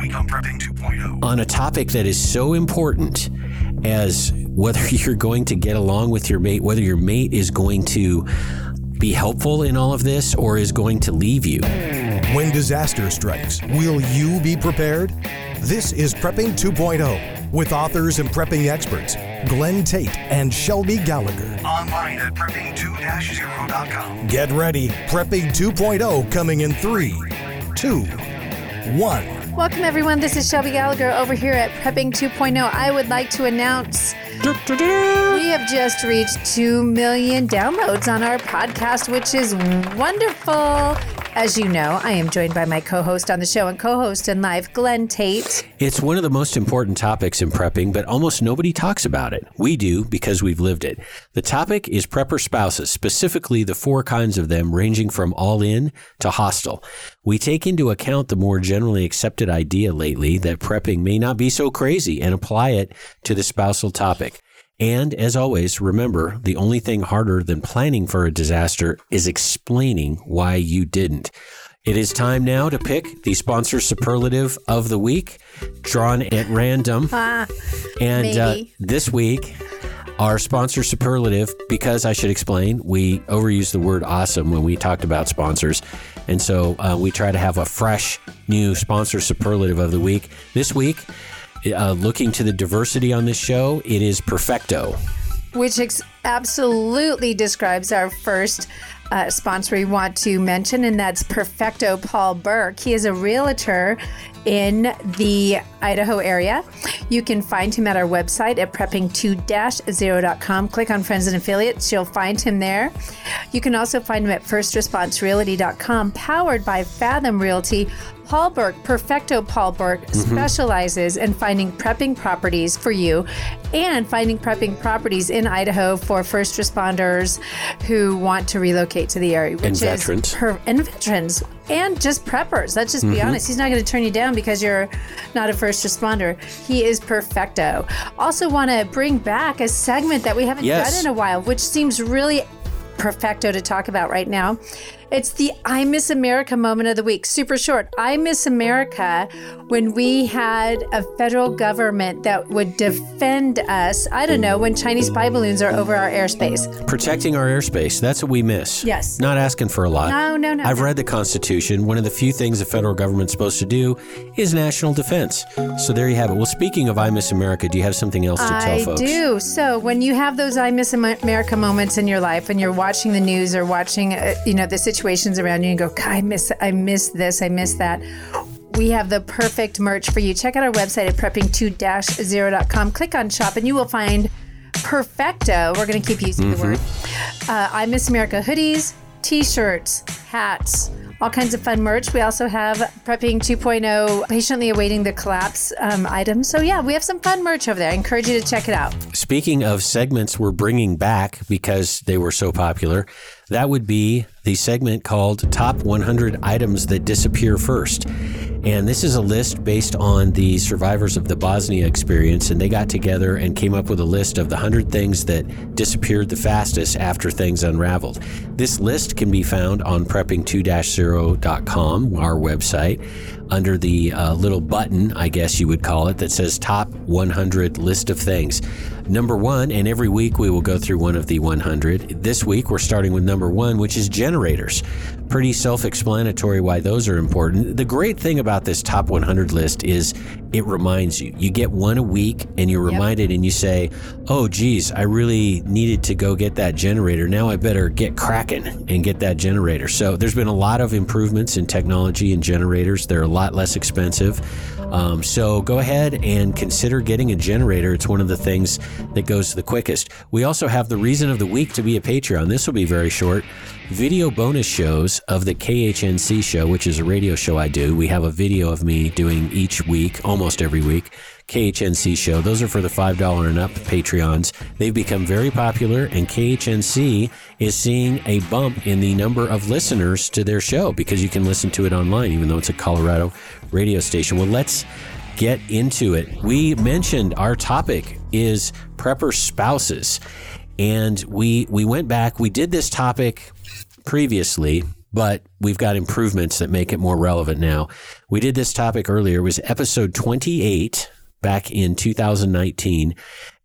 week on Prepping 2.0. on a topic that is so important as whether you're going to get along with your mate, whether your mate is going to be helpful in all of this or is going to leave you. When disaster strikes, will you be prepared? This is Prepping 2.0 with authors and prepping experts Glenn Tate and Shelby Gallagher. Online at prepping2-0.com. Get ready, Prepping 2.0 coming in 3, 2, 1. Welcome, everyone. This is Shelby Gallagher over here at Prepping 2.0. I would like to announce we have just reached 2 million downloads on our podcast, which is wonderful. As you know, I am joined by my co host on the show and co host in live, Glenn Tate. It's one of the most important topics in prepping, but almost nobody talks about it. We do because we've lived it. The topic is prepper spouses, specifically the four kinds of them, ranging from all in to hostile. We take into account the more generally accepted idea lately that prepping may not be so crazy and apply it to the spousal topic. And as always, remember the only thing harder than planning for a disaster is explaining why you didn't. It is time now to pick the sponsor superlative of the week, drawn at random. Ah, and uh, this week, our sponsor superlative, because I should explain, we overused the word awesome when we talked about sponsors. And so uh, we try to have a fresh, new sponsor superlative of the week. This week, uh, looking to the diversity on this show, it is perfecto. which ex- absolutely describes our first uh, sponsor we want to mention, and that's Perfecto Paul Burke. He is a realtor in the Idaho area. You can find him at our website at prepping2-0.com. Click on Friends and Affiliates. You'll find him there. You can also find him at firstresponserealty.com, powered by Fathom Realty. Paul Burke, Perfecto Paul Burke, mm-hmm. specializes in finding prepping properties for you and finding prepping properties in Idaho for first responders who want to relocate to the area. Which And is veterans. per- and veterans. And just preppers. Let's just be mm-hmm. honest. He's not going to turn you down because you're not a first responder. He is perfecto. Also, want to bring back a segment that we haven't Yes. done in a while, which seems really perfecto to talk about right now. It's the I Miss America moment of the week. Super short. I Miss America when we had a federal government that would defend us. I don't know, when Chinese spy balloons are over our airspace. Protecting our airspace, that's what we miss. Yes. Not asking for a lot. No, no, no, I've read the Constitution. One of the few things the federal government's supposed to do is national defense. So there you have it. Well, speaking of I Miss America, do you have something else to tell folks? I do. So when you have those I Miss America moments in your life, and you're watching the news or watching, uh, you know, the situations around you, and go, I miss, I miss this, I miss that. We have the perfect merch for you. Check out our website at prepping2-0.com. Click on shop, and you will find perfecto. We're going to keep using the word. Uh, I Miss America hoodies, T-shirts, hats. All kinds of fun merch. We also have Prepping 2.0 patiently awaiting the collapse um, items. So, yeah, we have some fun merch over there. I encourage you to check it out. Speaking of segments we're bringing back because they were so popular, that would be the segment called Top 100 Items That Disappear First. And this is a list based on the survivors of the Bosnia experience, and they got together and came up with a list of the 100 things that disappeared the fastest after things unraveled. This list can be found on prepping2-0.com, our website, under the uh, little button, I guess you would call it, that says Top 100 List of Things. Number one, and every week we will go through one of the 100. This week we're starting with number one, which is generators. Pretty self explanatory why those are important. The great thing about this top 100 list is it reminds you. You get one a week and you're reminded and you say, oh, geez, I really needed to go get that generator. Now I better get cracking and get that generator. So there's been a lot of improvements in technology and generators. They're a lot less expensive. Um, so go ahead and consider getting a generator. It's one of the things that goes the quickest. We also have the reason of the week to be a Patreon. This will be very short. Video bonus shows of the KHNC show, which is a radio show I do. We have a video of me doing each week, almost every week. KHNC show. Those are for the $5 and up Patreons. They've become very popular, and KHNC is seeing a bump in the number of listeners to their show because you can listen to it online, even though it's a Colorado radio station. Well, let's get into it. We mentioned our topic is prepper spouses, and we we went back. We did this topic previously but we've got improvements that make it more relevant now. We did this topic earlier. It was episode 28 back in 2019.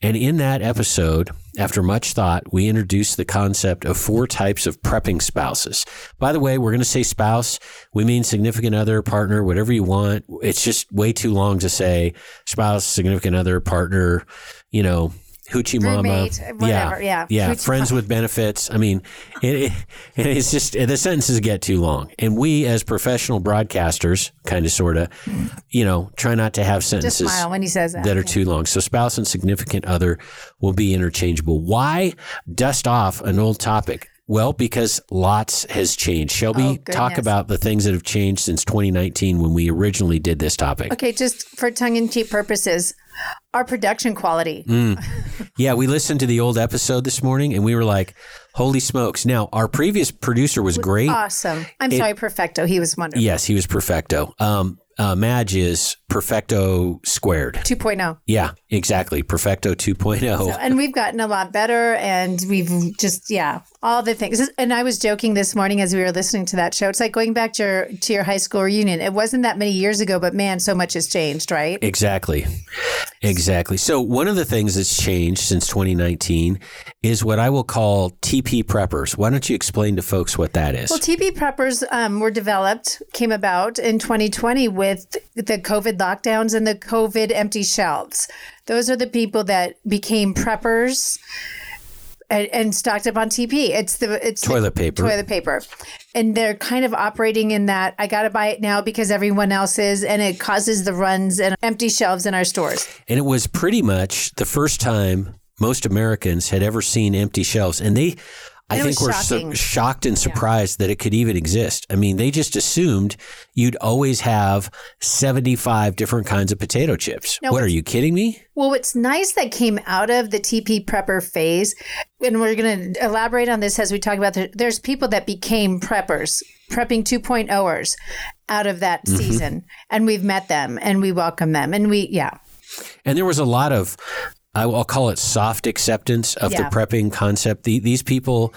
And in that episode, after much thought, we introduced the concept of four types of prepping spouses. By the way, we're going to say spouse. We mean significant other, partner, whatever you want. It's just way too long to say spouse, significant other, partner, you know, hoochie mama. Whatever, yeah. Yeah. Hoochie Friends with benefits. I mean, it, it, it's just, the sentences get too long. And we, as professional broadcasters, kind of, sort of, you know, try not to have Just sentences smile when he says that. that are too long. So spouse and significant other will be interchangeable. Why dust off an old topic? Well, because lots has changed. Shelby, Oh, talk about the things that have changed since 2019 when we originally did this topic. Okay, just for tongue in cheek purposes, our production quality. Mm. Yeah, we listened to the old episode this morning and we were like, holy smokes. Now, our previous producer was great. Awesome. I'm sorry, Perfecto. He was wonderful. Yes, he was perfecto. Um, uh, Madge is perfecto squared. 2.0. Yeah, exactly. Perfecto oh. 2.0. and we've gotten a lot better and we've just yeah all the things and i was joking this morning as we were listening to that show it's like going back to your to your high school reunion it wasn't that many years ago but man so much has changed right Exactly. Exactly. So, one of the things that's changed since 2019 is what I will call TP preppers. Why don't you explain to folks what that is? well tp preppers um, were developed came about in 2020 with the covid lockdowns and the covid empty shelves those are the people that became preppers and, and stocked up on TP. It's the it's the Toilet paper. Toilet paper, and they're kind of operating in that I got to buy it now because everyone else is, and it causes the runs and empty shelves in our stores. and it was pretty much the first time most Americans had ever seen empty shelves. And they, I think, we're so shocked and surprised that it could even exist. I mean, they just assumed you'd always have 75 different kinds of potato chips. No, what are you kidding me? Well, what's nice that came out of the TP prepper phase, and we're going to elaborate on this as we talk about the, there's people that became preppers, prepping 2.0ers out of that Mm-hmm. season, and we've met them and we welcome them, and we yeah. And there was a lot of, I will call it soft acceptance of Yeah. the prepping concept. The, these people,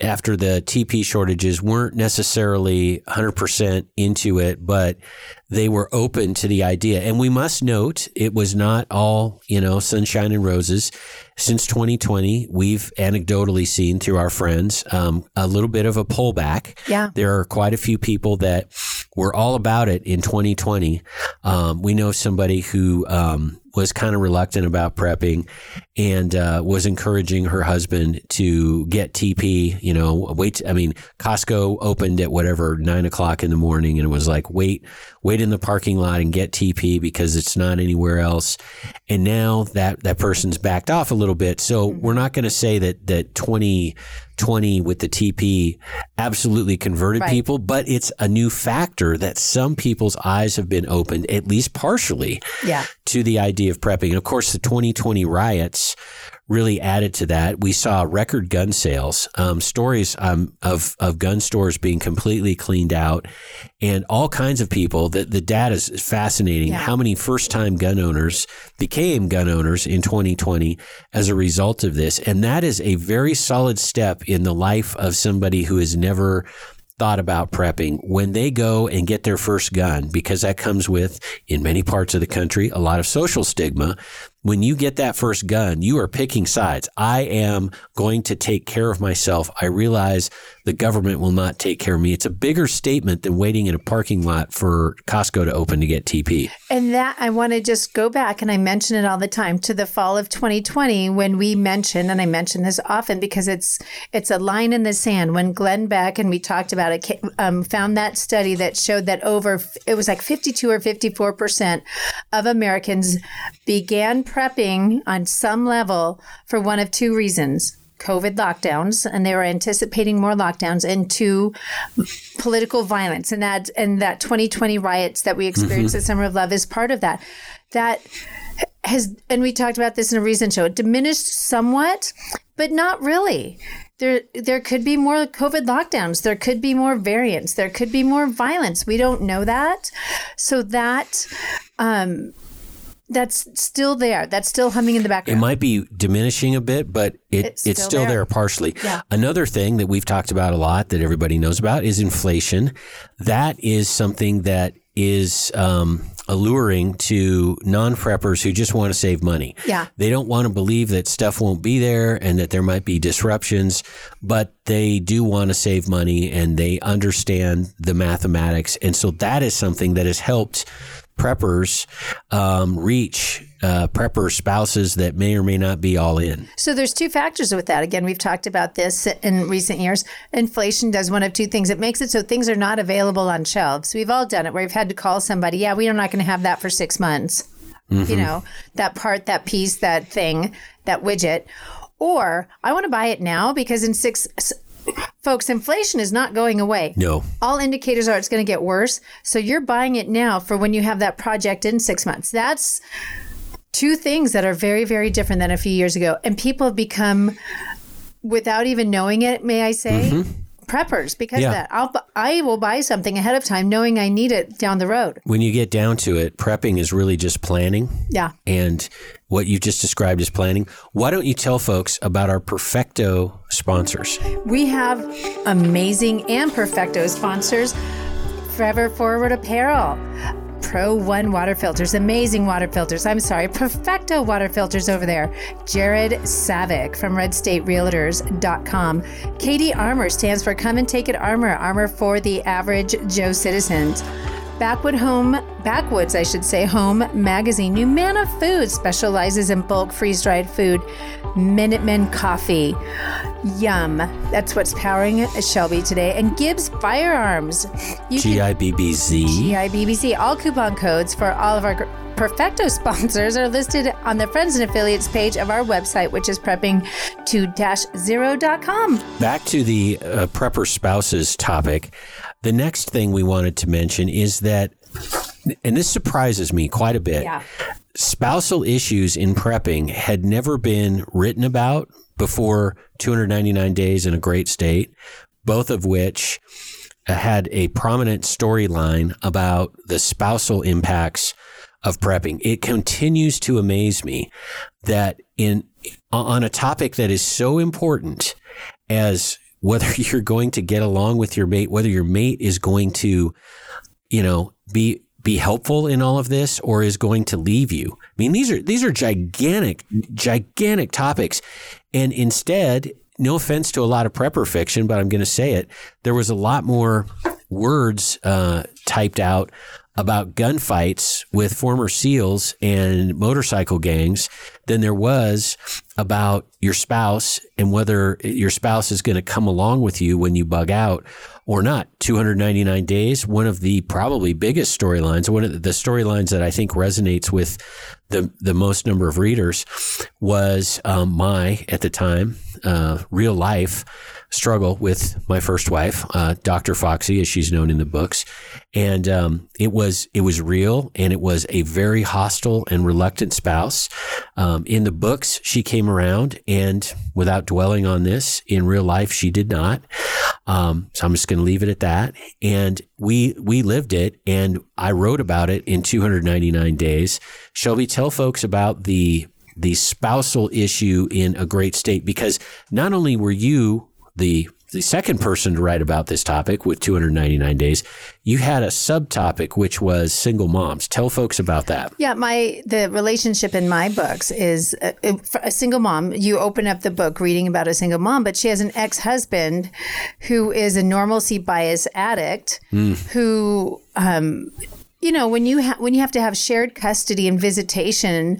after the TP shortages, weren't necessarily 100% into it, but they were open to the idea. And we must note it was not all, you know, sunshine and roses. Since 2020, we've anecdotally seen through our friends um, a little bit of a pullback. Yeah. There are quite a few people that were all about it in 2020. Um, we know somebody who um, was kind of reluctant about prepping and uh, was encouraging her husband to get TP. You know, wait. I mean, Costco opened at whatever nine o'clock in the morning, and it was like, wait, wait in the parking lot and get TP because it's not anywhere else. And now that that person's backed off a little bit, so we're not going to say that that 2020 with the TP absolutely converted Right. people, but it's a new factor that some people's eyes have been opened, at least partially, Yeah. to the idea of prepping. And of course, the 2020 riots really added to that. We saw record gun sales, um, stories um, of of gun stores being completely cleaned out, and all kinds of people. The the data is fascinating. Yeah. How many first time gun owners became gun owners in 2020 as a result of this? And that is a very solid step in the life of somebody who has never thought about prepping when they go and get their first gun because that comes with in many parts of the country a lot of social stigma when you get that first gun you are picking sides. I am going to take care of myself. I realize the government will not take care of me. It's a bigger statement than waiting in a parking lot for costco to open to get tp And that I want to just go back and I mention it all the time to the fall of 2020 when we mentioned and I mention this often because it's it's a line in the sand. When Glenn Beck and we talked about it um, found that study that showed that over it was like 52 or 54 percent of Americans began prepping on some level for one of two reasons. COVID lockdowns, and they were anticipating more lockdowns, and two, political violence and that and that 2020 riots that we experienced at Summer of Love is part of that. That has and we talked about this in a recent show. It diminished somewhat, but not really. There there could be more COVID lockdowns. There could be more variants. There could be more violence. We don't know that. So that um that's still there. That's still humming in the background. It might be diminishing a bit, but it, It's it's, still still, there. there. partially. Yeah. Another thing that we've talked about a lot that everybody knows about is inflation. That is something that is um, alluring to non preppers who just want to save money. Yeah. They don't want to believe that stuff won't be there and that there might be disruptions, but they do want to save money and they understand the mathematics. And so that is something that has helped preppers um, reach uh, prepper spouses that may or may not be all in. So there's two factors with that. Again, we've talked about this in recent years. Inflation does one of two things. It makes it so things are not available on shelves. We've all done it where we've had to call somebody, yeah, we're not going to have that for six months. You know, that part, that piece, that thing, that widget. Or I want to buy it now because in six, folks, inflation is not going away. No. All indicators are it's going to get worse. So you're buying it now for when you have that project in six months. That's two things that are very, very different than a few years ago. And people have become, without even knowing it, may I say, mm-hmm. Preppers because Yeah. that. I'll, I will buy something ahead of time knowing I need it down the road. When you get down to it, prepping is really just planning. Yeah. And what you just described as planning. Why don't you tell folks about our Perfecto sponsors? We have amazing and perfecto sponsors Forever Forward Apparel. Pro One water filters, amazing water filters. I'm sorry, Perfecto water filters over there. Jared Savick from RedStateRealtors.com. KD Armor stands for Come and Take It Armor, armor for the average Joe citizens. Backwood Home, Backwoods, I should say, Home Magazine. Numanna Foods specializes in bulk freeze dried food. Minutemen Coffee. Yum. That's what's powering Shelby today. And Gibbz Firearms. You can- GIBBZ. GIBBC. All coupon codes for all of our Perfecto sponsors are listed on the Friends and Affiliates page of our website, which is prepping2-0.com. Back to the uh, prepper spouses topic. The next thing we wanted to mention is that, and this surprises me quite a bit. Yeah. Spousal issues in prepping had never been written about before 299 Days in a Great State, both of which uh, had a prominent storyline about the spousal impacts of prepping. It continues to amaze me that in on a topic that is so important as whether you're going to get along with your mate, whether your mate is going to, you know, be be helpful in all of this or is going to leave you. I mean, these are these are gigantic, gigantic topics. And instead, no offense to a lot of prepper fiction, but I'm going to say it, there was a lot more words uh, typed out about gunfights with former SEALs and motorcycle gangs than there was about your spouse and whether your spouse is going to come along with you when you bug out or not. 299 days, one of the probably biggest storylines, one of the storylines that I think resonates with the the most number of readers was um, my at the time uh, real life struggle with my first wife, uh, Dr. Foxy, as she's known in the books, and um, it was it was real, and it was a very hostile and reluctant spouse. Um, in the books, she came around, and without dwelling on this, in real life, she did not. Um, so I'm just going to leave it at that. And we we lived it, and I wrote about it in 299 days. Shelby, tell folks about the the spousal issue in a great state because not only were you the the second person to write about this topic with 299 days, you had a subtopic which was single moms. Tell folks about that. Yeah, my the relationship in my books is a, a single mom. You open up the book reading about a single mom, but she has an ex-husband who is a normalcy bias addict who um you know when you ha- when you have to have shared custody and visitation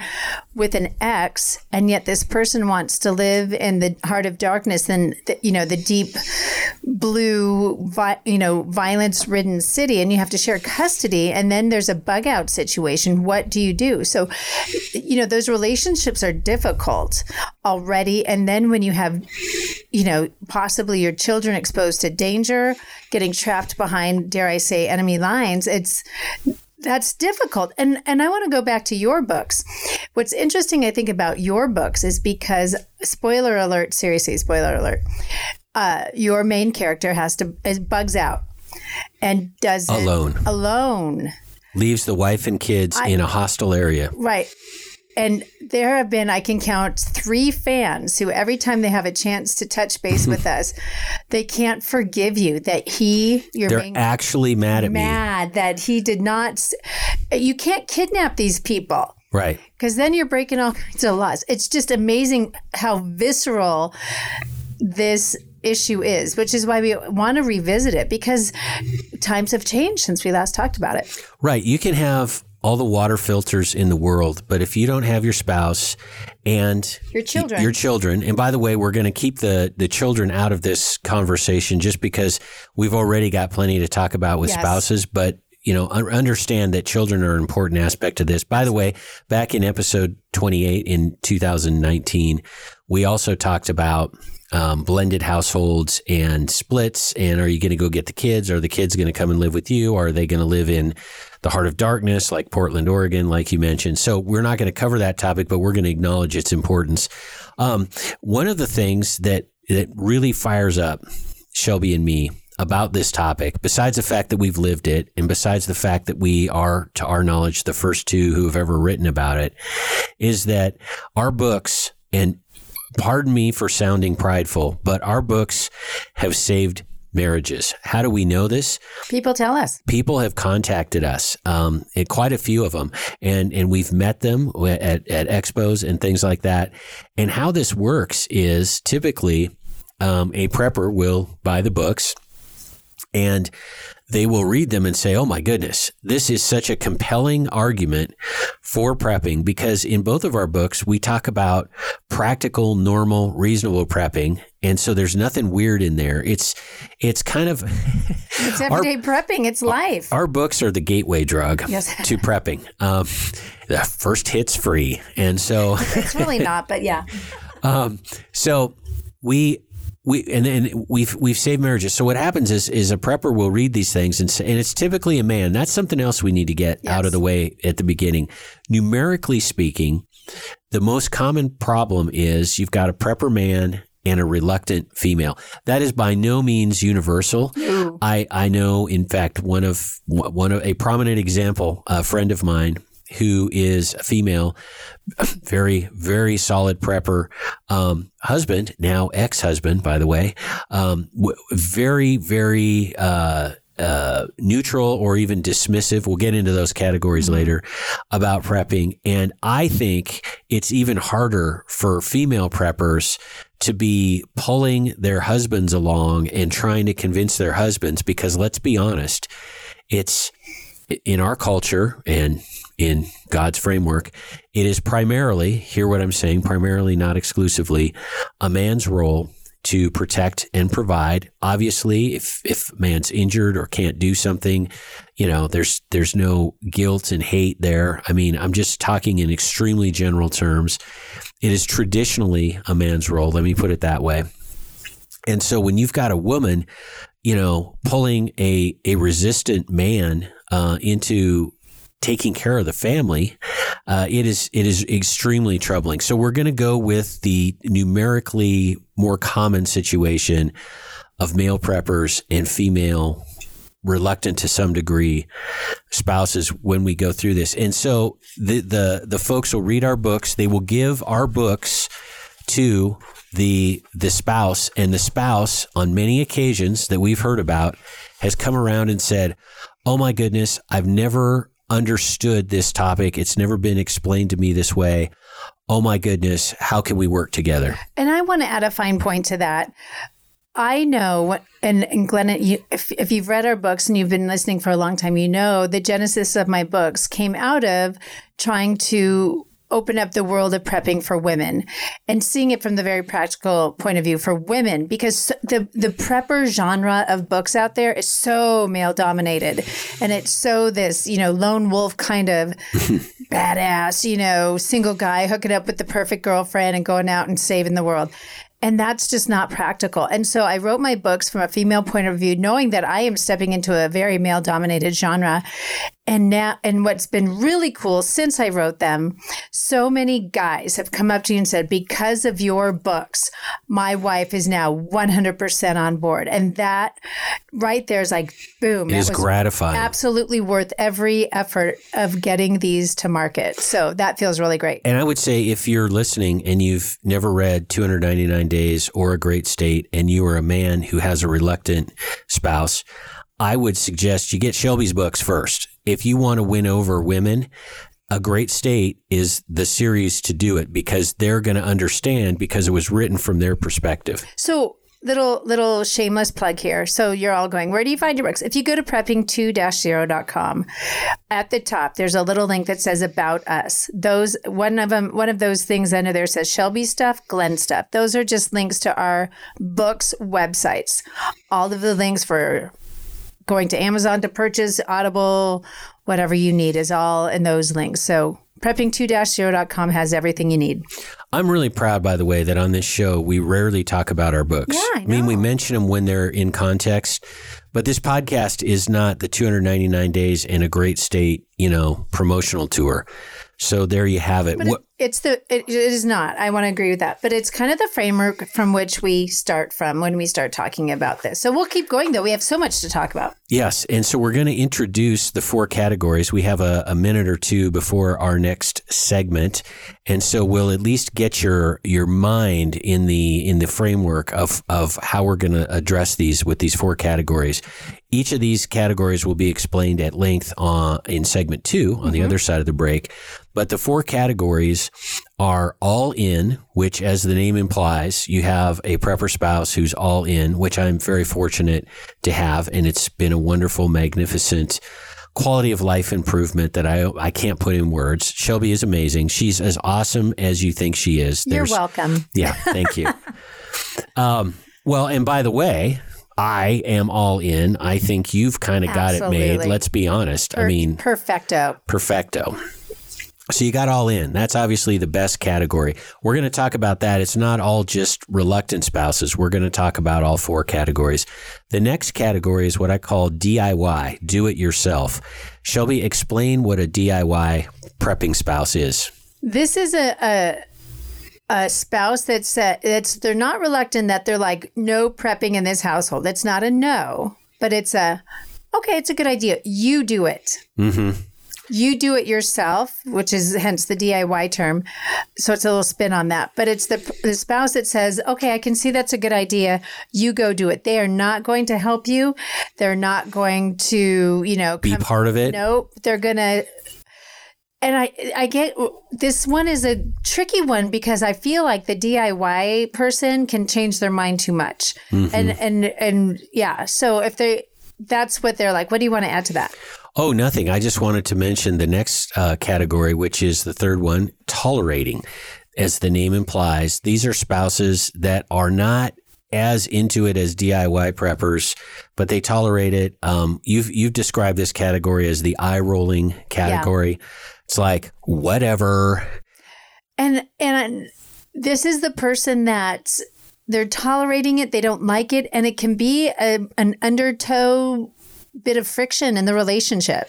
with an ex and yet this person wants to live in the heart of darkness and the, you know the deep blue vi- you know violence ridden city and you have to share custody and then there's a bug out situation what do you do? So you know those relationships are difficult already and then when you have you know possibly your children exposed to danger getting trapped behind dare i say enemy lines it's that's difficult and and i want to go back to your books what's interesting i think about your books is because spoiler alert seriously spoiler alert uh, your main character has to is bugs out and does it Alone. alone leaves the wife and kids in a hostile area. Right. And there have been, I can count three fans who every time they have a chance to touch base with us, they can't forgive you that he, you're They're being actually mad at me. mad that he did not, you can't kidnap these people. Right. because then you're breaking all kinds of laws. It's just amazing how visceral this issue is, which is why we want to revisit it because times have changed since we last talked about it. Right. You can have all the water filters in the world, but if you don't have your spouse and Your children. your children, and by the way, we're going to keep the the children out of this conversation just because we've already got plenty to talk about with Yes. spouses, but you know, understand that children are an important aspect of this. By the way, back in episode 28 in 2019, we also talked about um, blended households and splits. And are you going to go get the kids? Are the kids going to come and live with you? Or are they going to live in the heart of darkness, like Portland, Oregon, like you mentioned? So we're not going to cover that topic, but we're going to acknowledge its importance. Um, one of the things that that really fires up Shelby and me about this topic, besides the fact that we've lived it, and besides the fact that we are, to our knowledge, the first two who have ever written about it, is that our books, and pardon me for sounding prideful, but our books have saved marriages. How do we know this? People tell us. people have contacted us, um, and quite a few of them, and and we've met them at, at expos and things like that. And how this works is typically um, a prepper will buy the books, and they will read them and say, "Oh my goodness, this is such a compelling argument for prepping." Because in both of our books, we talk about practical, normal, reasonable prepping, and so there's nothing weird in there. It's it's kind of It's everyday prepping. It's life. our books are the gateway drug Yes. to prepping. Um, the first hit's free, and so It's really not, but yeah. so we we and then we've we've saved marriages. So what happens is is a prepper will read these things and say, and it's typically a man. That's something else we need to get out of the way at the beginning. Numerically speaking, the most common problem is you've got a prepper man and a reluctant female. That is by no means universal. I, I know, in fact, one of one of a prominent example, a friend of mine who is a female, very very solid prepper, um, husband now ex husband by the way, um, w- very very. Uh, uh, neutral or even dismissive. We'll get into those categories later about prepping. And I think it's even harder for female preppers to be pulling their husbands along and trying to convince their husbands because let's be honest, it's in our culture and in God's framework, it is primarily, hear what I'm saying, primarily, not exclusively, a man's role to protect and provide. Obviously, if if man's injured or can't do something, you know, there's there's no guilt and hate there. I mean, I'm just talking in extremely general terms. It is traditionally a man's role, let me put it that way. And so when you've got a woman, you know, pulling a a resistant man uh, into taking care of the family, uh, it is it is extremely troubling. So we're going to go with the numerically more common situation of male preppers and female reluctant to some degree spouses when we go through this. And so the the the folks will read our books. They will give our books to the the spouse and the spouse on many occasions that we've heard about has come around and said, "Oh my goodness, I've never understood this topic. It's never been explained to me this way. Oh my goodness, how can we work together?" And I want to add a fine point to that. I know, and, and Glenn, you, if, if you've read our books and you've been listening for a long time, you know the genesis of my books came out of trying to open up the world of prepping for women and seeing it from the very practical point of view for women because the the prepper genre of books out there is so male dominated and it's so this you know lone wolf kind of badass you know single guy hooking up with the perfect girlfriend and going out and saving the world and that's just not practical. And so I wrote my books from a female point of view, knowing that I am stepping into a very male dominated genre. And now, and what's been really cool since I wrote them, so many guys have come up to you and said, because of your books, my wife is now 100% on board. And that right there is like, boom. It is gratifying. Absolutely worth every effort of getting these to market. So that feels really great. And I would say if you're listening and you've never read 299 Days or A Great State and you are a man who has a reluctant spouse, I would suggest you get Shelby's books first. If you want to win over women, A Great State is the series to do it because they're going to understand because it was written from their perspective. So little little shameless plug here. So you're all going, where do you find your books? If you go to prepping2-0.com, at the top there's a little link that says about us. Those one of them one of those things under there says Shelby stuff, Glenn stuff. Those are just links to our books websites. All of the links for going to Amazon to purchase Audible, whatever you need is all in those links. So prepping2-0.com has everything you need. I'm really proud, by the way, that on this show we rarely talk about our books. Yeah, I I mean, we mention them when they're in context, but this podcast is not the 299 days in a great state, you know, promotional tour. So there you have it. But What- it, it's the it, it is not. I want to agree with that. But it's kind of the framework from which we start from when we start talking about this. So we'll keep going though. We have so much to talk about. Yes. And so we're going to introduce the four categories. We have a, a minute or two before our next segment. And so we'll at least get your your mind in the in the framework of, of how we're going to address these with these four categories. Each of these categories will be explained at length uh, in segment two on the other side of the break. But the four categories are all in, which, as the name implies, you have a prepper spouse who's all in, which I'm very fortunate to have. And it's been a wonderful, magnificent quality of life improvement that I, I can't put in words. Shelby is amazing. She's as awesome as you think she is. You're welcome. yeah, thank you. um, well, and by the way, I am all in. I think you've kind of got it made. Let's be honest. I mean, perfecto. perfecto. So you got all in. That's obviously the best category. We're going to talk about that. It's not all just reluctant spouses. We're going to talk about all four categories. The next category is what I call DIY, do it yourself. Shelby, explain what a DIY prepping spouse is. This is a a, a spouse that's uh, that's they're not reluctant that they're like no prepping in this household. It's not a no, but it's a okay. It's a good idea. You do it. Mm-hmm. You do it yourself, which is hence the DIY term. So it's a little spin on that. But it's the, the spouse that says, okay, I can see that's a good idea. You go do it. They are not going to help you. They're not going to, you know, Be come- part of it. Nope. They're going to. And I, I get this one is a tricky one because I feel like the DIY person can change their mind too much. And, and, and yeah. So if they, that's what they're like. What do you want to add to that? Oh, nothing. I just wanted to mention the next uh, category, which is the third one tolerating. As the name implies, these are spouses that are not as into it as DIY preppers, but they tolerate it. Um, you've you've described this category as the eye rolling category. It's like whatever. And and this is the person that they're tolerating it, they don't like it, and it can be a, an undertow bit of friction in the relationship.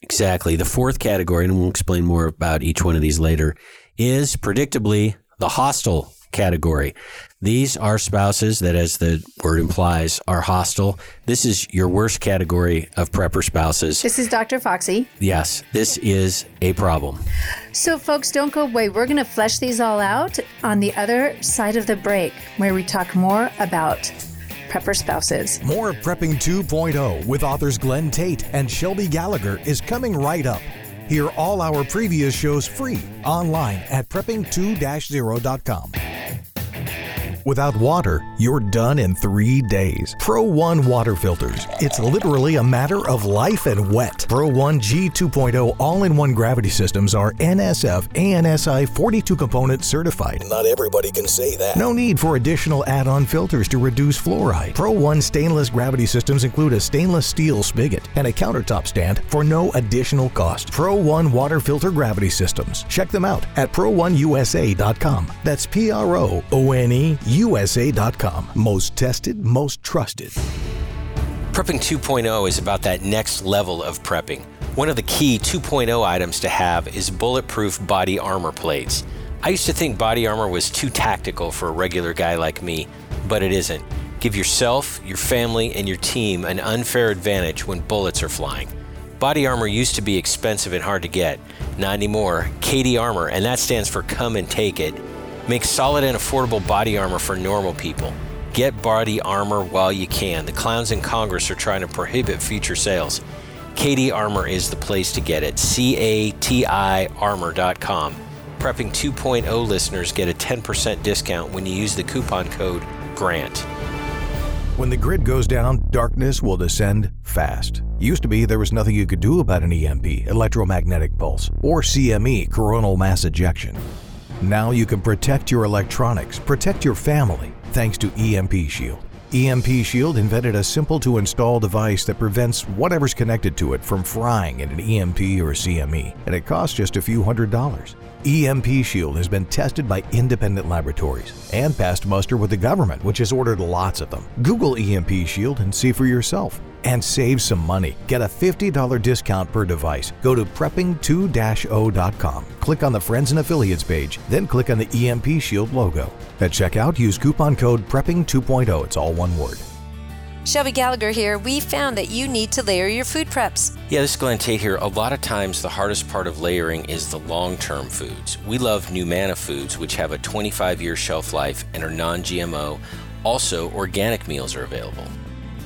Exactly. The fourth category, and we'll explain more about each one of these later, is predictably the hostile category. These are spouses that, as the word implies, are hostile. This is your worst category of prepper spouses. This is Dr. Foxy. Yes, this is a problem. So, folks, don't go away. We're going to flesh these all out on the other side of the break, where we talk more about prepper spouses. More of Prepping 2.0 with authors Glenn Tate and Shelby Gallagher is coming right up. Hear all our previous shows free online at prepping2-0.com. Without water, you're done in three days. Pro One water filters. It's literally a matter of life and wet. Pro One G 2.0 all in one gravity systems are NSF ANSI 42 component certified. Not everybody can say that. No need for additional add on filters to reduce fluoride. Pro One stainless gravity systems include a stainless steel spigot and a countertop stand for no additional cost. Pro One water filter gravity systems. Check them out at pro1usa.com. That's P R O O N E USA.com. Most tested, most trusted. Prepping 2.0 is about that next level of prepping. One of the key 2.0 items to have is bulletproof body armor plates. I used to think body armor was too tactical for a regular guy like me, but it isn't. Give yourself, your family, and your team an unfair advantage when bullets are flying. Body armor used to be expensive and hard to get. Not anymore. KD Armor, and that stands for Come and Take It, makes solid and affordable body armor for normal people. Get body armor while you can. The clowns in Congress are trying to prohibit future sales. KD Armor is the place to get it. C A T I armor.com. Prepping 2.0 listeners get a 10% discount when you use the coupon code GRANT. When the grid goes down, darkness will descend fast. Used to be there was nothing you could do about an EMP, electromagnetic pulse, or CME, coronal mass ejection. Now you can protect your electronics, protect your family, thanks to EMP Shield. EMP Shield invented a simple to install device that prevents whatever's connected to it from frying in an EMP or CME, and it costs just a few hundred dollars. EMP Shield has been tested by independent laboratories and passed muster with the government, which has ordered lots of them. Google EMP Shield and see for yourself. And save some money. Get a $50 discount per device. Go to prepping2-0.com. Click on the Friends and Affiliates page, then click on the EMP Shield logo. At checkout, use coupon code PREPPING2.0. It's all one word. Shelby Gallagher here. We found that you need to layer your food preps. Yeah, this is Glenn Tate here. A lot of times, the hardest part of layering is the long term foods. We love New Numanna foods, which have a 25 year shelf life and are non GMO. Also, organic meals are available.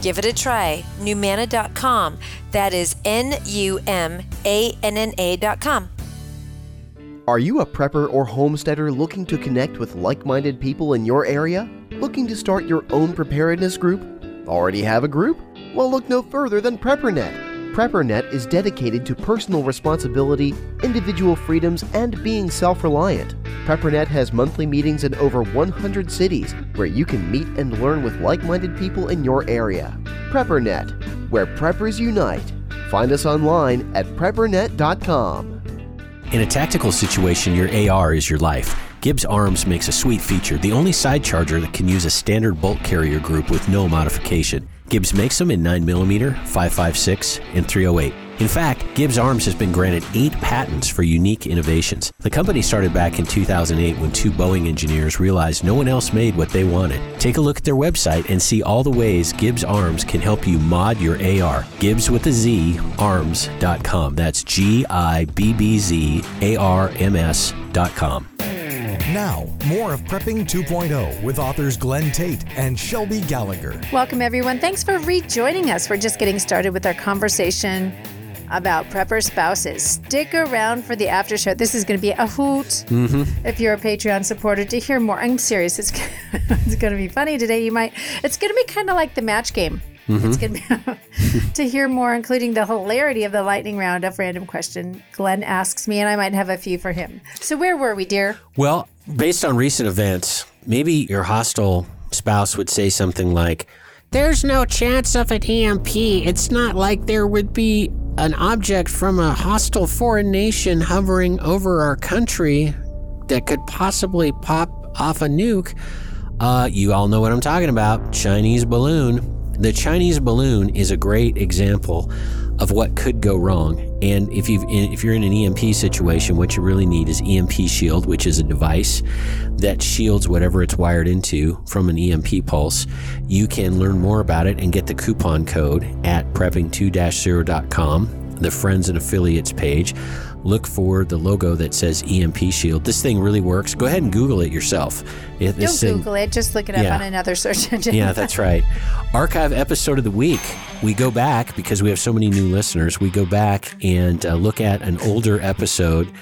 Give it a try. Numanna.com. That is N U M A N N A.com. Are you a prepper or homesteader looking to connect with like minded people in your area? Looking to start your own preparedness group? Already have a group? Well, look no further than PrepperNet. PrepperNet is dedicated to personal responsibility, individual freedoms, and being self reliant. PrepperNet has monthly meetings in over 100 cities where you can meet and learn with like minded people in your area. PrepperNet, where preppers unite. Find us online at preppernet.com. In a tactical situation, your AR is your life. Gibbz Arms makes a sweet feature, the only side charger that can use a standard bolt carrier group with no modification. Gibbz makes them in 9mm, 5.56, and 308. In fact, Gibbz Arms has been granted eight patents for unique innovations. The company started back in 2008 when two Boeing engineers realized no one else made what they wanted. Take a look at their website and see all the ways Gibbz Arms can help you mod your AR. Gibbs with a Z, arms.com. That's G I B B Z A R M S.com. Now, more of Prepping 2.0 with authors Glenn Tate and Shelby Gallagher. Welcome, everyone. Thanks for rejoining us. We're just getting started with our conversation about prepper spouses. Stick around for the after show. This is going to be a hoot mm-hmm. if you're a Patreon supporter to hear more. I'm serious. It's, it's going to be funny today. You might, it's going to be kind of like the match game. It's to be to hear more, including the hilarity of the lightning round of random question Glenn asks me, and I might have a few for him. So, where were we, dear? Well, based on recent events, maybe your hostile spouse would say something like, There's no chance of an EMP. It's not like there would be an object from a hostile foreign nation hovering over our country that could possibly pop off a nuke. Uh, you all know what I'm talking about Chinese balloon. The Chinese balloon is a great example of what could go wrong. And if you if you're in an EMP situation, what you really need is EMP Shield, which is a device that shields whatever it's wired into from an EMP pulse. You can learn more about it and get the coupon code at prepping2-0.com, the friends and affiliates page. Look for the logo that says EMP Shield. This thing really works. Go ahead and Google it yourself. It- Don't this thing- Google it. Just look it up Yeah. on another search engine. yeah, that's right. Archive episode of the week. We go back because we have so many new listeners. We go back and uh, look at an older episode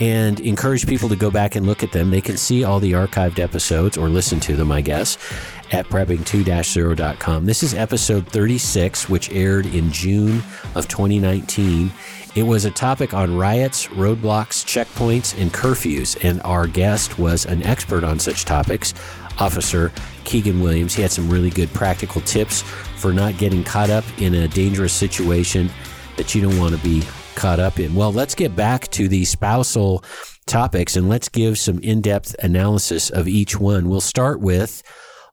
and encourage people to go back and look at them. They can see all the archived episodes or listen to them, I guess, at prepping2-0.com. This is episode 36, which aired in June of 2019. It was a topic on riots, roadblocks, checkpoints, and curfews, and our guest was an expert on such topics, Officer Keegan Williams. He had some really good practical tips for not getting caught up in a dangerous situation that you don't want to be caught up in. Well, let's get back to the spousal topics and let's give some in depth analysis of each one. We'll start with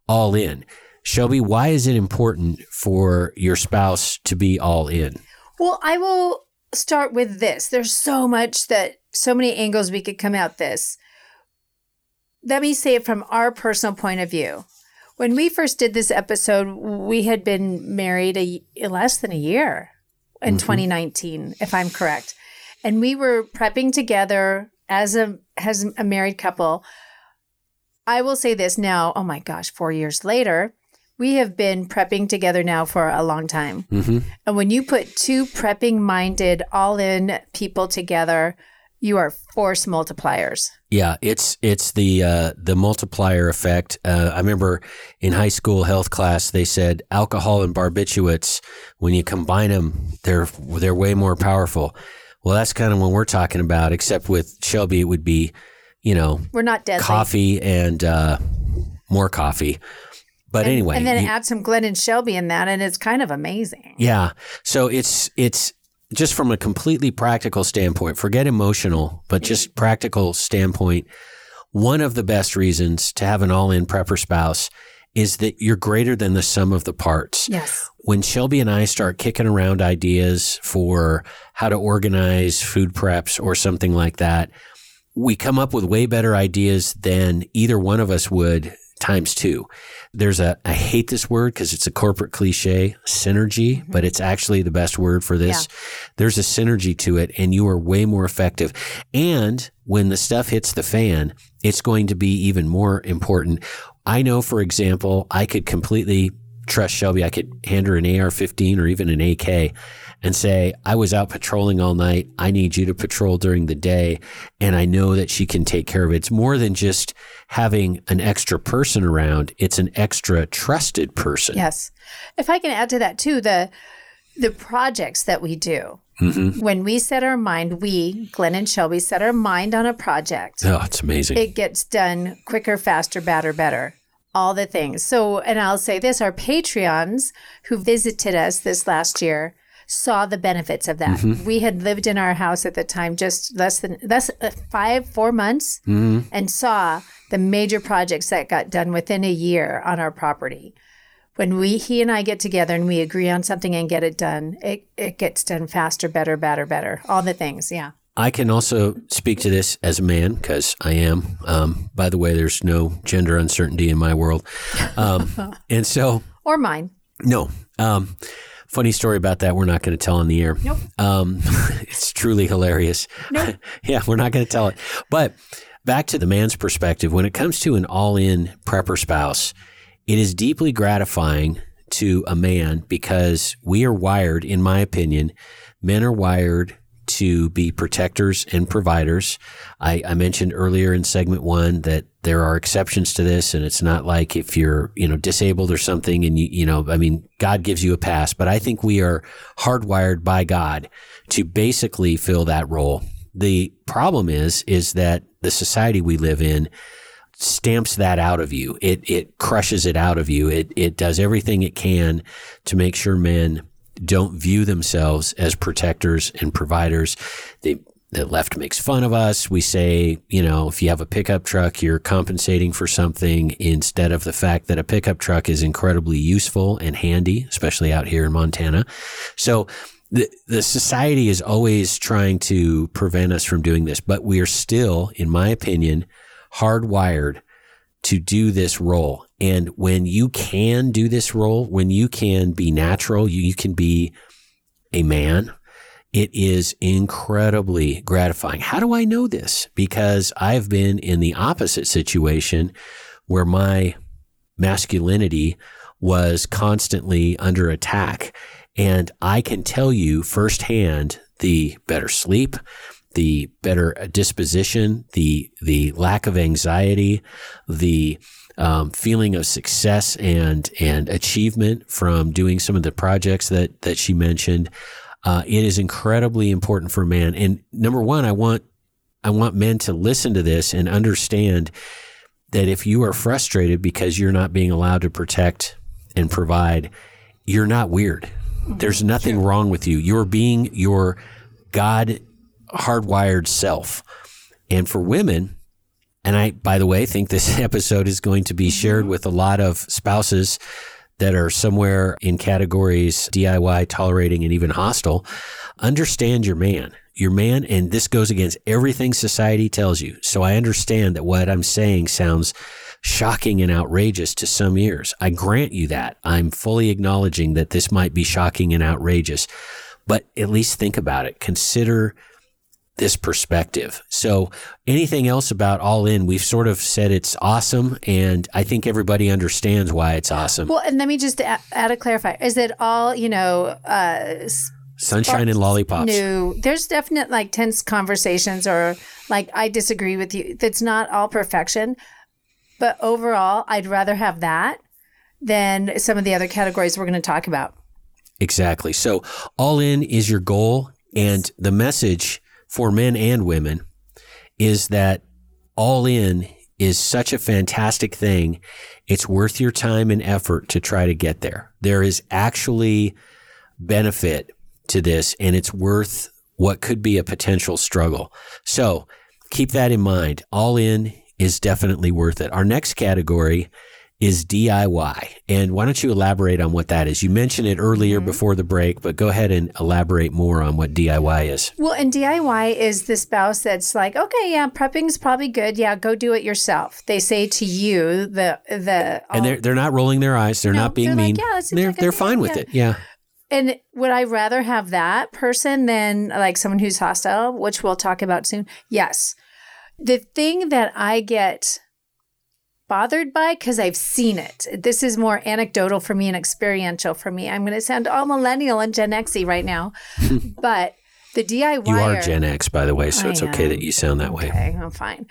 all in. Shelby, why is it important for your spouse to be all in? Well, I will start with this. There's so much that, so many angles we could come at this. Let me say it from our personal point of view. When we first did this episode, we had been married a, less than a year in mm-hmm. 2019, if I'm correct. And we were prepping together as a as a married couple. I will say this now, oh my gosh, 4 years later, we have been prepping together now for a long time. And when you put two prepping minded, all in people together, you are force multipliers. Yeah, it's it's the uh, the multiplier effect. Uh, I remember in high school health class they said alcohol and barbiturates when you combine them they're they're way more powerful. Well, that's kind of what we're talking about. Except with Shelby, it would be you know We're not deadly. coffee and uh, more coffee. But And- anyway, and then you- add some Glenn and Shelby in that, and it's kind of amazing. yeah. So it's it's just from a completely practical standpoint, forget emotional, but just practical standpoint, one of the best reasons to have an all-in prepper spouse is that you're greater than the sum of the parts. Yes. When Shelby and I start kicking around ideas for how to organize food preps or something like that, we come up with way better ideas than either one of us would times two. There's a, I hate this word because it's a corporate cliche, synergy, mm-hmm. but it's actually the best word for this. There's a synergy to it and you are way more effective. And when the stuff hits the fan, it's going to be even more important. I know, for example, I could completely trust Shelby. I could hand her an AR 15 or even an AK and say, I was out patrolling all night. I need you to patrol during the day. And I know that she can take care of it. It's more than just having an extra person around, it's an extra trusted person. Yes. If I can add to that too, the the projects that we do. Mm-hmm. When we set our mind, we, Glenn and Shelby, set our mind on a project. Oh, it's amazing. It gets done quicker, faster, better, better. All the things. So, and I'll say this our Patreons who visited us this last year saw the benefits of that. We had lived in our house at the time just less than less uh, five, four months and saw the major projects that got done within a year on our property. When we he and I get together and we agree on something and get it done, it, it gets done faster, better, better, better. All the things, yeah. I can also speak to this as a man because I am. Um, by the way, there's no gender uncertainty in my world. Um, and so, Or mine. no. Um, funny story about that. We're not going to tell on the air. Nope. Um, it's truly hilarious. Nope. yeah, we're not going to tell it. But back to the man's perspective, when it comes to an all in prepper spouse, it is deeply gratifying to a man because we are wired, in my opinion, men are wired to be protectors and providers. I, I mentioned earlier in segment one that there are exceptions to this, and it's not like if you're, you know, disabled or something, and you, you know, I mean, God gives you a pass. But I think we are hardwired by God to basically fill that role. The problem is, is that the society we live in stamps that out of you. It it crushes it out of you. It it does everything it can to make sure men don't view themselves as protectors and providers. They the left makes fun of us. We say, you know, if you have a pickup truck, you're compensating for something instead of the fact that a pickup truck is incredibly useful and handy, especially out here in Montana. So the, the society is always trying to prevent us from doing this, but we are still, in my opinion, hardwired to do this role. And when you can do this role, when you can be natural, you, you can be a man, it is incredibly gratifying. How do I know this? Because I've been in the opposite situation where my masculinity was constantly under attack. And I can tell you firsthand the better sleep, the better uh, disposition, the the lack of anxiety, the um, feeling of success and and achievement from doing some of the projects that that she mentioned. Uh, it is incredibly important for man. And number one, I want I want men to listen to this and understand that if you are frustrated because you're not being allowed to protect and provide, you're not weird. There's nothing wrong with you. You're being your God hardwired self. And for women, and I, by the way, think this episode is going to be mm-hmm. shared with a lot of spouses that are somewhere in categories DIY, tolerating, and even hostile. Understand your man. Your man, and this goes against everything society tells you. So I understand that what I'm saying sounds shocking and outrageous to some ears. I grant you that. I'm fully acknowledging that this might be shocking and outrageous, but at least think about it. Consider this perspective. So, anything else about All In? We've sort of said it's awesome, and I think everybody understands why it's awesome. Well, and let me just add, add a clarify: is it all you know? Uh, Sunshine and lollipops. No, there's definite like tense conversations, or like I disagree with you. That's not all perfection, but overall, I'd rather have that than some of the other categories we're going to talk about. Exactly. So, All In is your goal, and the message for men and women is that all in is such a fantastic thing. It's worth your time and effort to try to get there. There is actually benefit to this and it's worth what could be a potential struggle. So keep that in mind. All in is definitely worth it. Our next category is DIY. And why don't you elaborate on what that is? You mentioned it earlier Mm-hmm. before the break, but go ahead and elaborate more on what DIY is. Well, and DIY is the spouse that's like, okay, yeah, prepping is probably good. Yeah, go do it yourself. They say to you, the the And they're they're not rolling their eyes. They're No, not being they're like, mean. "Yeah, they're like they're fine with yeah." it. Yeah. And would I rather have that person than like someone who's hostile, which we'll talk about soon? Yes. The thing that I get bothered by, because I've seen it, this is more anecdotal for me and experiential for me. I'm going to sound all millennial and Gen Xy right now, but the DIY. You are Gen X, by the way, so I it's okay am. that you sound that way. Okay, I'm fine.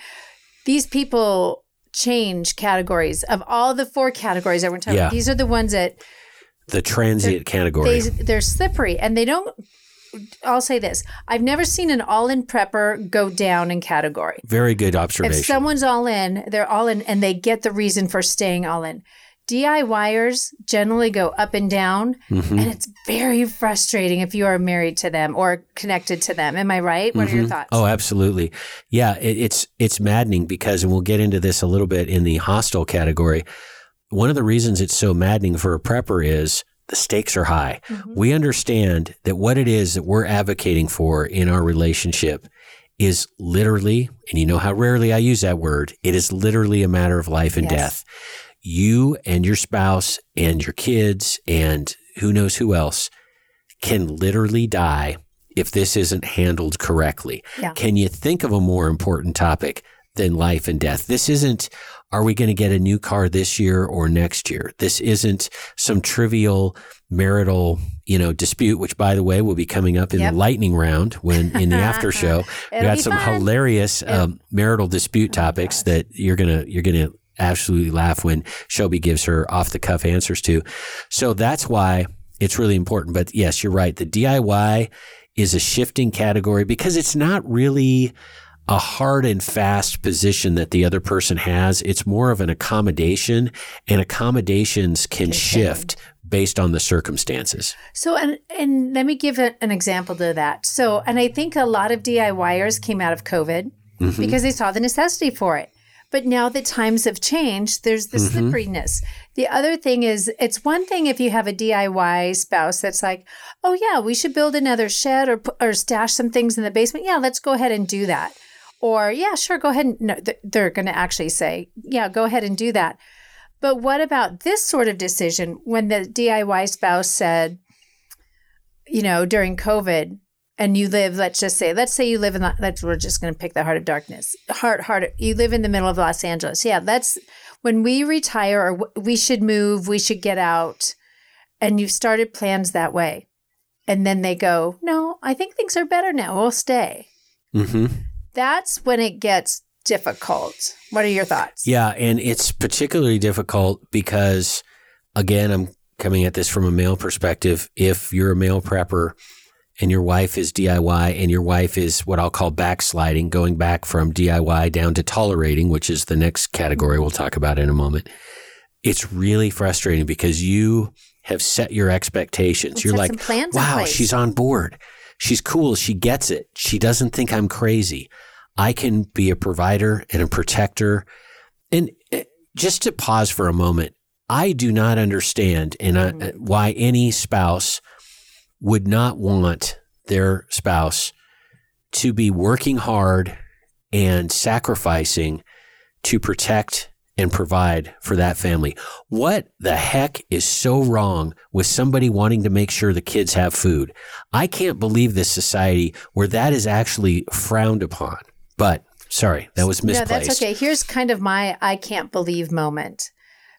These people change categories of all the four categories that we're talking Yeah. about. These are the ones that The transient category. they, they're slippery and they don't I'll say this. I've never seen an all-in prepper go down in category. Very good observation. If someone's all in, they're all in and they get the reason for staying all in. DIYers generally go up and down, Mm-hmm. and it's very frustrating if you are married to them or connected to them. Am I right? What are your thoughts? Oh, absolutely. Yeah, it, it's it's maddening because, and we'll get into this a little bit in the hostile category. One of the reasons it's so maddening for a prepper is the stakes are high. Mm-hmm. We understand that what it is that we're advocating for in our relationship is literally, and you know how rarely I use that word, it is literally a matter of life and Yes. death. You and your spouse and your kids and who knows who else can literally die if this isn't handled correctly. Yeah. Can you think of a more important topic than life and death? This isn't, are we going to get a new car this year or next year? This isn't some trivial marital, you know, dispute, which by the way will be coming up in Yep. the lightning round when in the after show. we got some fun. hilarious um, marital dispute topics that you're gonna you're gonna absolutely laugh when Shelby gives her off the cuff answers to. So that's why it's really important. But yes, you're right. The DIY is a shifting category because it's not really a hard and fast position that the other person has. It's more of an accommodation, and accommodations can shift based on the circumstances. So, and and let me give a, an example to that. So, and I think a lot of DIYers came out of COVID mm-hmm. because they saw the necessity for it. But now that times have changed, there's the mm-hmm. slipperiness. The other thing is, it's one thing if you have a DIY spouse that's like, oh yeah, we should build another shed or or stash some things in the basement. Yeah, let's go ahead and do that. Or yeah, sure, go ahead and no, th- they're going to actually say, yeah, go ahead and do that. But what about this sort of decision when the DIY spouse said, you know, during COVID, and you live, let's just say, let's say you live in, let's, we're just going to pick the heart of darkness, heart, heart, you live in the middle of Los Angeles. Yeah, that's when we retire or we should move, we should get out. And you've started plans that way. And then they go, no, I think things are better now. We'll stay. hmm That's when it gets difficult. What are your thoughts? Yeah, and it's particularly difficult because, again, I'm coming at this from a male perspective. If you're a male prepper and your wife is DIY and your wife is what I'll call backsliding, going back from DIY down to tolerating, which is the next category we'll talk about in a moment, it's really frustrating because you have set your expectations. You're like, some plans in wow, she's on board. She's cool. She gets it. She doesn't think I'm crazy. I can be a provider and a protector. And eh, just to pause for a moment, I do not understand and Mm-hmm. why any spouse would not want their spouse to be working hard and sacrificing to protect and provide for that family. What the heck is so wrong with somebody wanting to make sure the kids have food? I can't believe this society where that is actually frowned upon. But sorry, that was misplaced. No, that's okay. Here's kind of my I can't believe moment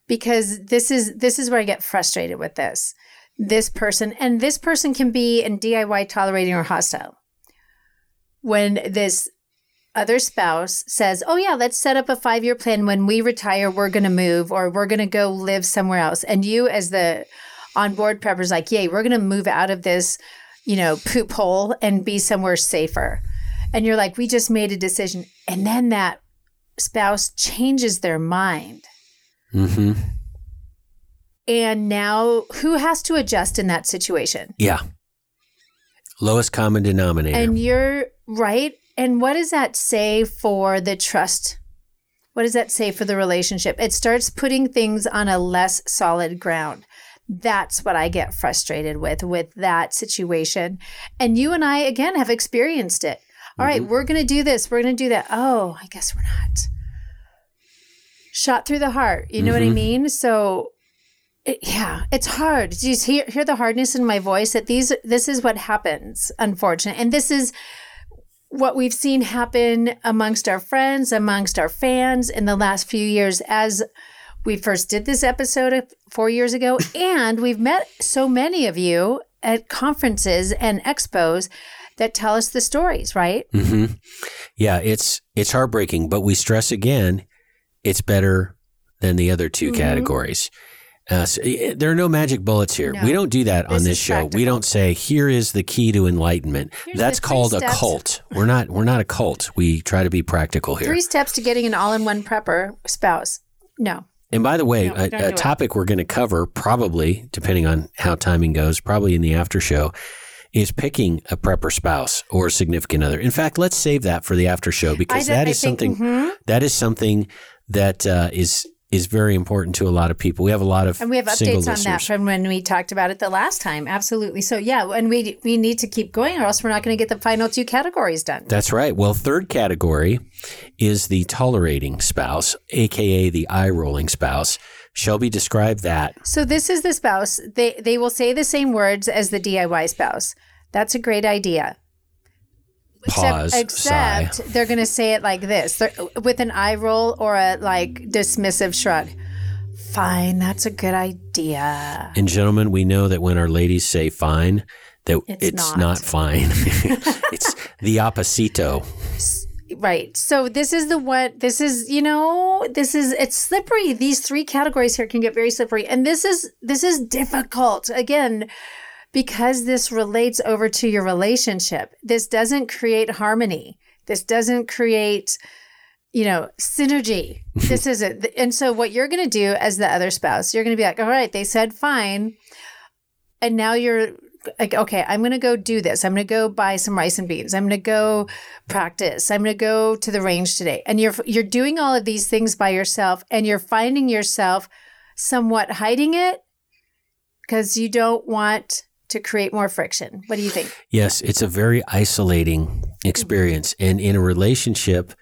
because this is this is where I get frustrated with this. This person and this person can be in DIY tolerating or hostile. When this other spouse says, "Oh yeah, let's set up a 5-year plan when we retire we're going to move or we're going to go live somewhere else." And you as the on board prepper's like, "Yay, we're going to move out of this, you know, poop hole and be somewhere safer." and you're like, we just made a decision. And then that spouse changes their mind. Mm-hmm. And now who has to adjust in that situation? Yeah. Lowest common denominator. And you're right. And what does that say for the trust? What does that say for the relationship? It starts putting things on a less solid ground. That's what I get frustrated with, with that situation. And you and I, again, have experienced it. All right, mm-hmm. we're going to do this. We're going to do that. Oh, I guess we're not. Shot through the heart. You know what I mm-hmm. mean? So, it, yeah, it's hard. Do you hear, hear the hardness in my voice? That these, this is what happens, unfortunately. And this is what we've seen happen amongst our friends, amongst our fans in the last few years as we first did this episode four years ago. and we've met so many of you at conferences and expos that tell us the stories, right? hmm Yeah, it's it's heartbreaking, but we stress again, it's better than the other 2 Mhm. categories. Uh, so, eh, there are no magic bullets here. No. we don't do that on This this is show. We don't say here is the key to enlightenment. Here's That's called a cult. We're not we're not a cult. We try to be practical here. Three steps to getting an all in one prepper spouse. No. And by the way, No, a, a do it. topic we're going to cover probably, depending on how timing goes, probably in the after show, is picking a prepper spouse or significant other. In fact, let's save that for the after show because I, that I is think- something mhm. that is something that uh, is is very important to a lot of people. We have a lot of And we have updates on that from when we talked about it the last time. Absolutely. So yeah, and we we need to keep going, or else we're not going to get the final two categories done. That's right. Well, third category is the tolerating spouse, aka the eye rolling spouse. Shelby, describe that. So this is the spouse. They they will say the same words as the DIY spouse. That's a great idea. Pause, Except, except they're going to say it like this, They're- with an eye roll or a like dismissive shrug. Fine, that's a good idea. And gentlemen, we know that when our ladies say fine, that It's it's, not. not. fine. it's the opposito. Right. So this is the what this is, you know, this is it's slippery. These three categories here can get very slippery. And this is this is difficult. Again, because this relates over to your relationship. This doesn't create harmony. This doesn't create you know, synergy. This is it. And so what you're going to do as the other spouse, you're going to be like, "All right, they said fine." And now you're like, okay, I'm going to go do this. I'm going to go buy some rice and beans. I'm going to go practice. I'm going to go to the range today. And you're you're doing all of these things by yourself and you're finding yourself somewhat hiding it because you don't want to create more friction. What do you think? Yes, it's a very isolating experience. Mm-hmm. And in a relationship,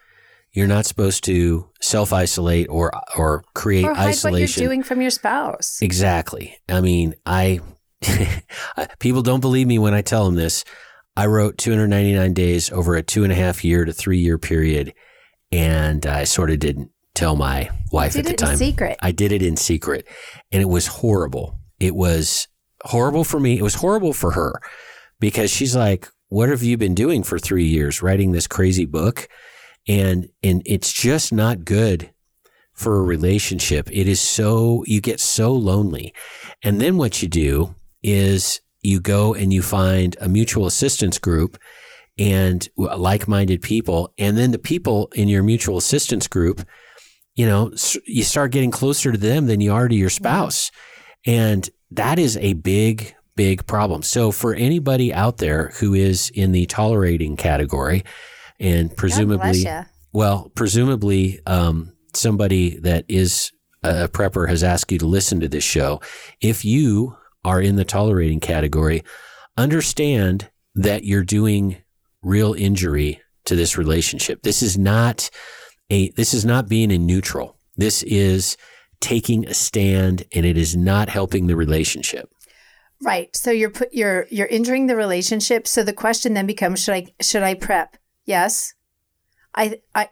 you're not supposed to self isolate or or create Or hide isolation. what you're doing from your spouse. Exactly. I mean, I people don't believe me when I tell them this. I wrote 299 days over a two and a half year to three year period, and I sort of didn't tell my wife at the it in time. secret. I did it in secret, and it was horrible. It was horrible for me. It was horrible for her because she's like, what have you been doing for three years? Writing this crazy book, and and it's just not good for a relationship. It is so you get so lonely, and then what you do is you go and you find a mutual assistance group and like-minded people, and then the people in your mutual assistance group, you know, you start getting closer to them than you are to your spouse, and that is a big big problem. So for anybody out there who is in the tolerating category, and presumably, well, presumably, um, somebody that is a prepper has asked you to listen to this show. If you are in the tolerating category, understand that you're doing real injury to this relationship. This is not a this is not being in neutral. This is taking a stand and it is not helping the relationship. Right. So you're put you're you're injuring the relationship. So the question then becomes should I should I prep? Yes. I I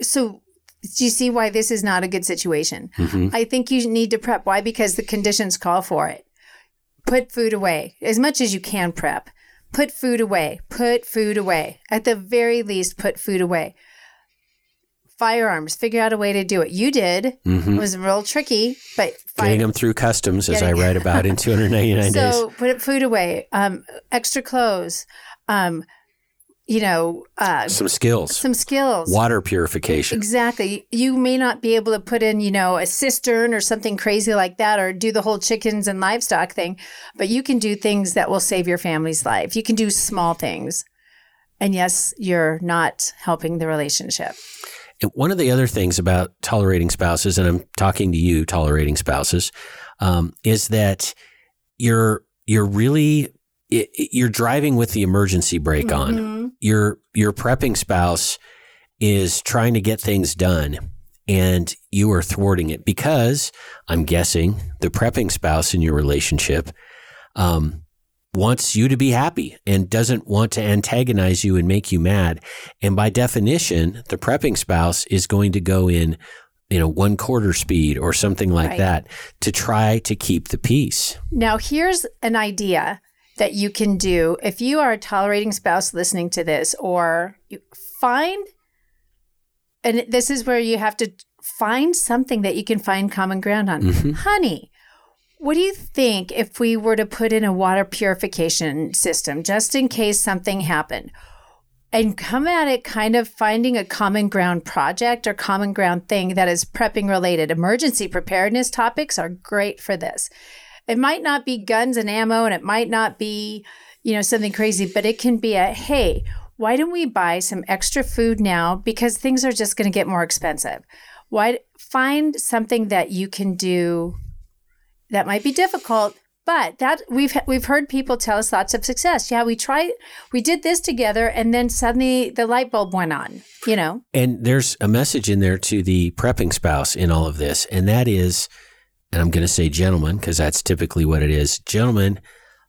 so do you see why this is not a good situation? Mm-hmm. I think you need to prep. Why? Because the conditions call for it. Put food away as much as you can prep. Put food away. Put food away. At the very least, put food away. Firearms, figure out a way to do it. You did. Mhm. It was real tricky, but Getting them through customs, as I write about in 299 days. so put food away. Um, extra clothes. Um, you know, uh, Some skills, some skills. water purification. Exactly. You may not be able to put in, you know, a cistern or something crazy like that or do the whole chickens and livestock thing, but you can do things that will save your family's life. You can do small things. And yes, you're not helping the relationship. And one of the other things about tolerating spouses, and I'm talking to you, tolerating spouses, um, is that you're you're really it, you're driving with the emergency brake on. Mhm. Your your prepping spouse is trying to get things done, and you are thwarting it because I'm guessing the prepping spouse in your relationship um, wants you to be happy and doesn't want to antagonize you and make you mad. And by definition, the prepping spouse is going to go in, you know, one quarter speed or something like Right. that to try to keep the peace. Now, here's an idea that you can do if you are a tolerating spouse listening to this, or you find, and this is where you have to find something that you can find common ground on. Mhm. Honey, what do you think if we were to put in a water purification system just in case something happened? And come at it kind of finding a common ground project or common ground thing that is prepping related. Emergency preparedness topics are great for this. It might not be guns and ammo and it might not be, you know, something crazy, but it can be a hey, why don't we buy some extra food now because things are just going to get more expensive. Why find something that you can do that might be difficult, but that we've we've heard people tell us lots of success. Yeah, we tried we did this together and then suddenly the light bulb went on, you know. And there's a message in there to the prepping spouse in all of this, and that is, and I'm going to say gentlemen, because that's typically what it is. Gentlemen,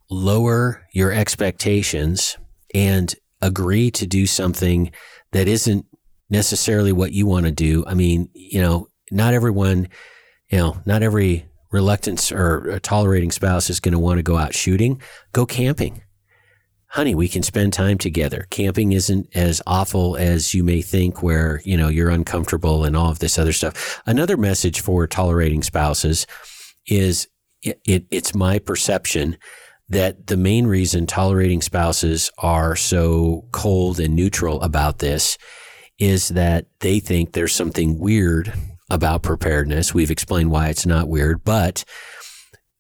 lower your expectations and agree to do something that isn't necessarily what you want to do. I mean, you know, not everyone, you know, not every reluctant or tolerating spouse is going to want to go out shooting. Go camping honey, we can spend time together. Camping isn't as awful as you may think, where, you know, you're uncomfortable and all of this other stuff. Another message for tolerating spouses is it, it, it's my perception that the main reason tolerating spouses are so cold and neutral about this is that they think there's something weird about preparedness. We've explained why it's not weird, but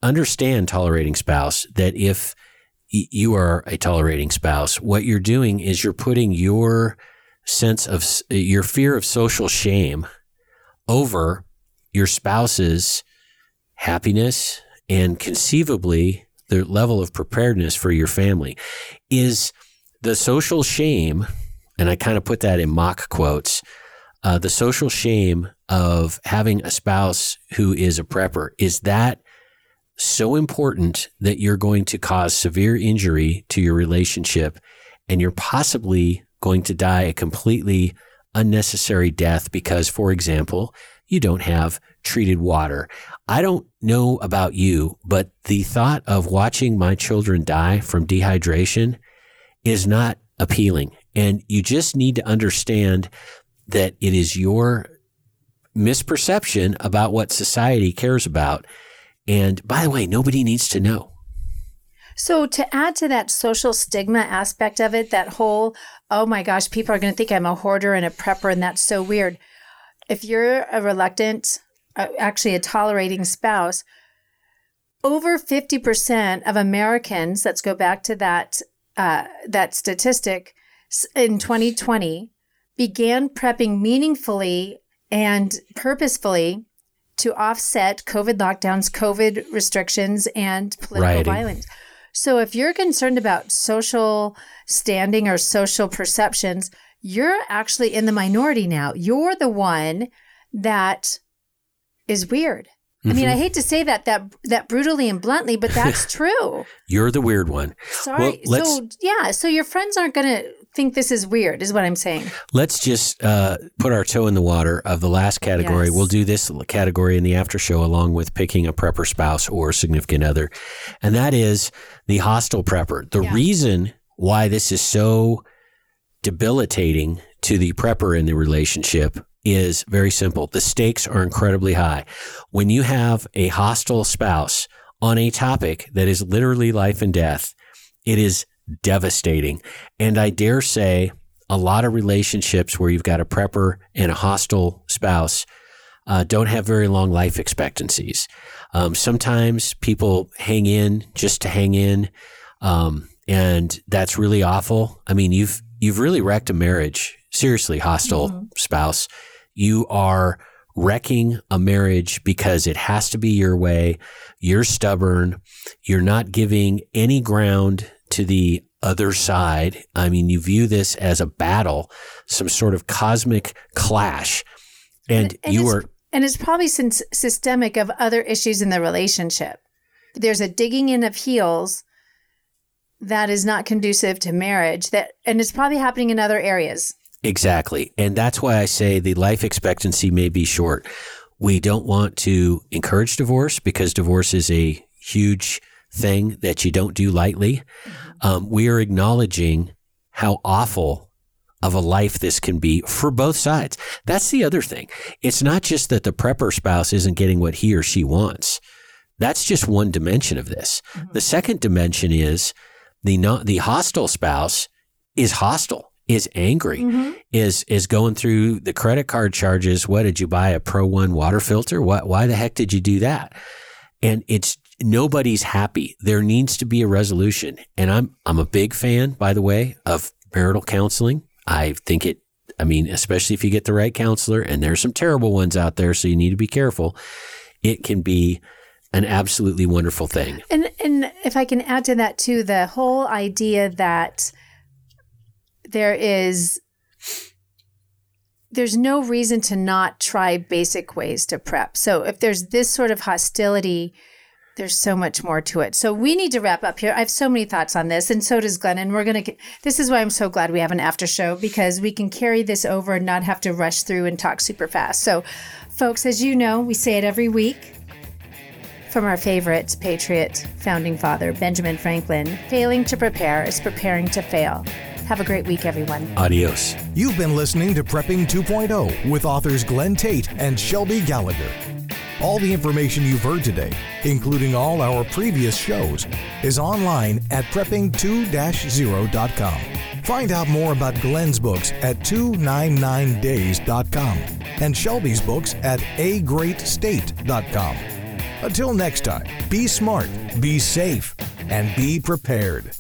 understand tolerating spouse that if you are a tolerating spouse, what you're doing is you're putting your sense of your fear of social shame over your spouse's happiness and conceivably the level of preparedness for your family is the social shame and i kind of put that in mock quotes uh, the social shame of having a spouse who is a prepper is that so important that you're going to cause severe injury to your relationship and you're possibly going to die a completely unnecessary death because, for example, you don't have treated water. I don't know about you, but the thought of watching my children die from dehydration is not appealing. And you just need to understand that it is your misperception about what society cares about. And by the way, nobody needs to know. So, to add to that social stigma aspect of it, that whole, oh my gosh, people are going to think I'm a hoarder and a prepper, and that's so weird. If you're a reluctant, uh, actually a tolerating spouse, over 50% of Americans, let's go back to that, uh, that statistic, in 2020 began prepping meaningfully and purposefully to offset COVID lockdowns, COVID restrictions, and political Rioting. violence. So if you're concerned about social standing or social perceptions, you're actually in the minority now. You're the one that is weird. I mean, I mm-hmm. hate to say that that that brutally and bluntly, but that's true. You're the weird one. Sorry. Well, so yeah, so your friends aren't going to think this is weird, is what I'm saying. let's just uh, put our toe in the water of the last category. Yes. We'll do this category in the after show along with picking a prepper spouse or significant other, and that is the hostile prepper. The Yeah. reason why this is so debilitating to the prepper in the relationship is very simple. The stakes are incredibly high. When you have a hostile spouse on a topic that is literally life and death, it is devastating. And I dare say a lot of relationships where you've got a prepper and a hostile spouse uh, don't have very long life expectancies. Um, sometimes people hang in just to hang in, um, and that's really awful. I mean, you've you've really wrecked a marriage. Seriously, hostile spouse, you are wrecking a marriage because it has to be your way. You're stubborn. You're not giving any ground to the other side. I mean, you view this as a battle, some sort of cosmic clash. And, And you are And it's probably since systemic of other issues in the relationship. There's a digging in of heels that is not conducive to marriage that and it's probably happening in other areas. Exactly. And that's why I say the life expectancy may be short. We don't want to encourage divorce because divorce is a huge thing that you don't do lightly. Mm-hmm. Um, we are acknowledging how awful of a life this can be for both sides. That's the other thing. It's not just that the prepper spouse isn't getting what he or she wants. That's just one dimension of this. Mm-hmm. The second dimension is the not the hostile spouse is hostile, is angry, mm-hmm. is is going through the credit card charges. What did you buy a Pro One water filter? What why the heck did you do that? And it's nobody's happy. There needs to be a resolution. And I'm I'm a big fan, by the way, of marital counseling. I think it I mean, especially if you get the right counselor, and there's some terrible ones out there, so you need to be careful. It can be an absolutely wonderful thing. And and if I can add to that too, the whole idea that there is there's no reason to not try basic ways to prep. So if there's this sort of hostility, there's so much more to it. So we need to wrap up here. I have so many thoughts on this, and so does Glenn. And we're gonna. This is why I'm so glad we have an after show because we can carry this over and not have to rush through and talk super fast. So, folks, as you know, we say it every week from our favorite patriot founding father, Benjamin Franklin failing to prepare is preparing to fail. Have a great week, everyone. Adios. You've been listening to Prepping 2.0 with authors Glenn Tate and Shelby Gallagher. All the information you've heard today, including all our previous shows, is online at prepping2-0.com. Find out more about Glenn's books at 299days.com and Shelby's books at agreatstate.com. Until next time, be smart, be safe, and be prepared.